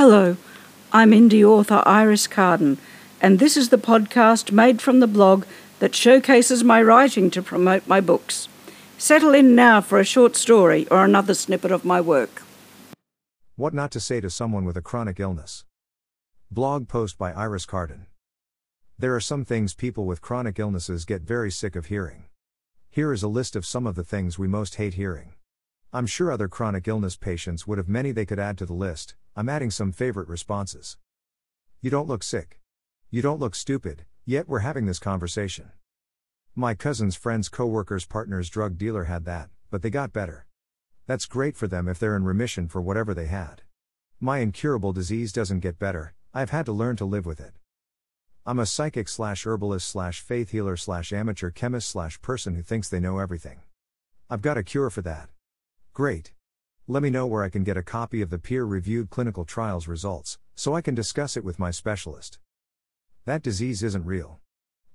Hello, I'm indie author Iris Carden, and this is the podcast made from the blog that showcases my writing to promote my books. Settle in now for a short story or another snippet of my work. What not to say to someone with a chronic illness. Blog post by Iris Carden. There are some things people with chronic illnesses get very sick of hearing. Here is a list of some of the things we most hate hearing. I'm sure other chronic illness patients would have many they could add to the list, I'm adding some favorite responses. You don't look sick. You don't look stupid, yet we're having this conversation. My cousin's friend's coworker's partner's drug dealer had that, but they got better. That's great for them if they're in remission for whatever they had. My incurable disease doesn't get better, I've had to learn to live with it. I'm a psychic slash herbalist slash faith healer slash amateur chemist slash person who thinks they know everything. I've got a cure for that. Great. Let me know where I can get a copy of the peer reviewed clinical trials results, so I can discuss it with my specialist. That disease isn't real.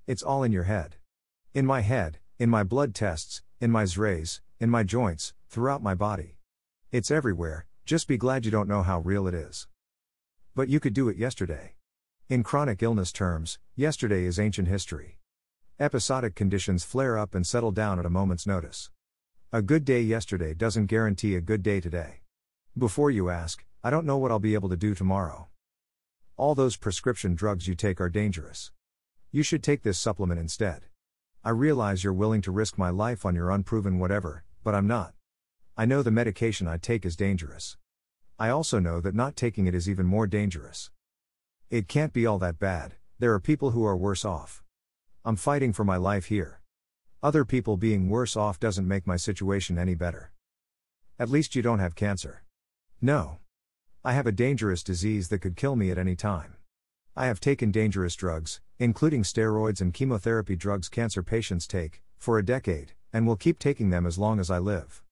It's all in your head. In my head, in my blood tests, in my x in my joints, throughout my body. It's everywhere, just be glad you don't know how real it is. But you could do it yesterday. In chronic illness terms, yesterday is ancient history. Episodic conditions flare up and settle down at a moment's notice. A good day yesterday doesn't guarantee a good day today. Before you ask, I don't know what I'll be able to do tomorrow. All those prescription drugs you take are dangerous. You should take this supplement instead. I realize you're willing to risk my life on your unproven whatever, but I'm not. I know the medication I take is dangerous. I also know that not taking it is even more dangerous. It can't be all that bad, there are people who are worse off. I'm fighting for my life here. Other people being worse off doesn't make my situation any better. At least you don't have cancer. No. I have a dangerous disease that could kill me at any time. I have taken dangerous drugs, including steroids and chemotherapy drugs cancer patients take, for a decade, and will keep taking them as long as I live.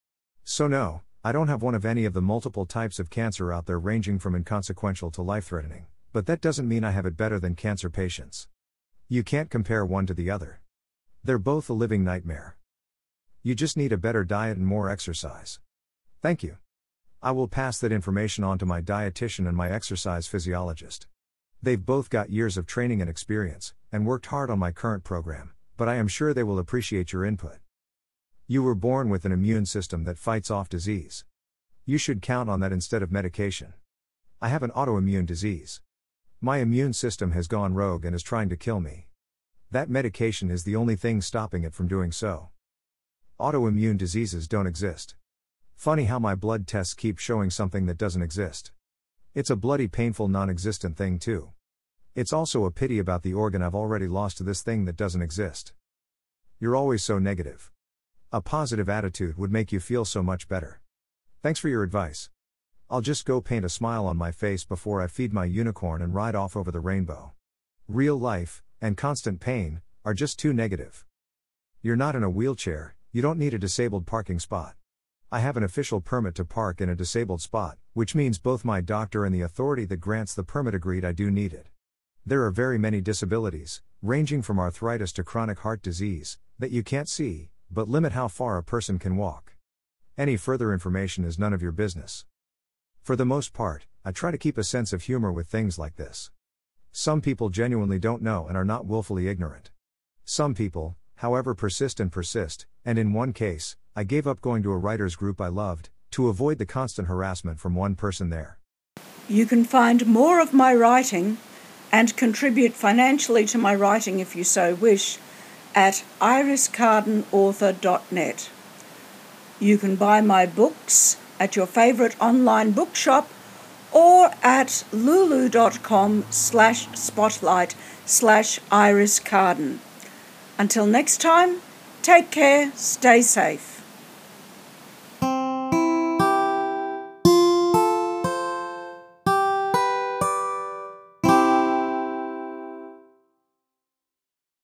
So, no, I don't have one of any of the multiple types of cancer out there ranging from inconsequential to life threatening but that doesn't mean I have it better than cancer patients. You can't compare one to the other. They're both a living nightmare. You just need a better diet and more exercise. Thank you. I will pass that information on to my dietitian and my exercise physiologist. They've both got years of training and experience, and worked hard on my current program, but I am sure they will appreciate your input. You were born with an immune system that fights off disease. You should count on that instead of medication. I have an autoimmune disease. My immune system has gone rogue and is trying to kill me. That medication is the only thing stopping it from doing so. Autoimmune diseases don't exist. Funny how my blood tests keep showing something that doesn't exist. It's a bloody painful non existent thing, too. It's also a pity about the organ I've already lost to this thing that doesn't exist. You're always so negative. A positive attitude would make you feel so much better. Thanks for your advice. I'll just go paint a smile on my face before I feed my unicorn and ride off over the rainbow. Real life, and constant pain, are just too negative. You're not in a wheelchair, you don't need a disabled parking spot. I have an official permit to park in a disabled spot, which means both my doctor and the authority that grants the permit agreed I do need it. There are very many disabilities, ranging from arthritis to chronic heart disease, that you can't see, but limit how far a person can walk. Any further information is none of your business. For the most part, I try to keep a sense of humor with things like this. Some people genuinely don't know and are not willfully ignorant. Some people, however, persist and persist, and in one case, I gave up going to a writers group I loved, to avoid the constant harassment from one person there. You can find more of my writing and contribute financially to my writing if you so wish at iriscardenauthor.net. You can buy my books at your favourite online bookshop or at lulu.com slash spotlight slash iris carden. Until next time, take care, stay safe.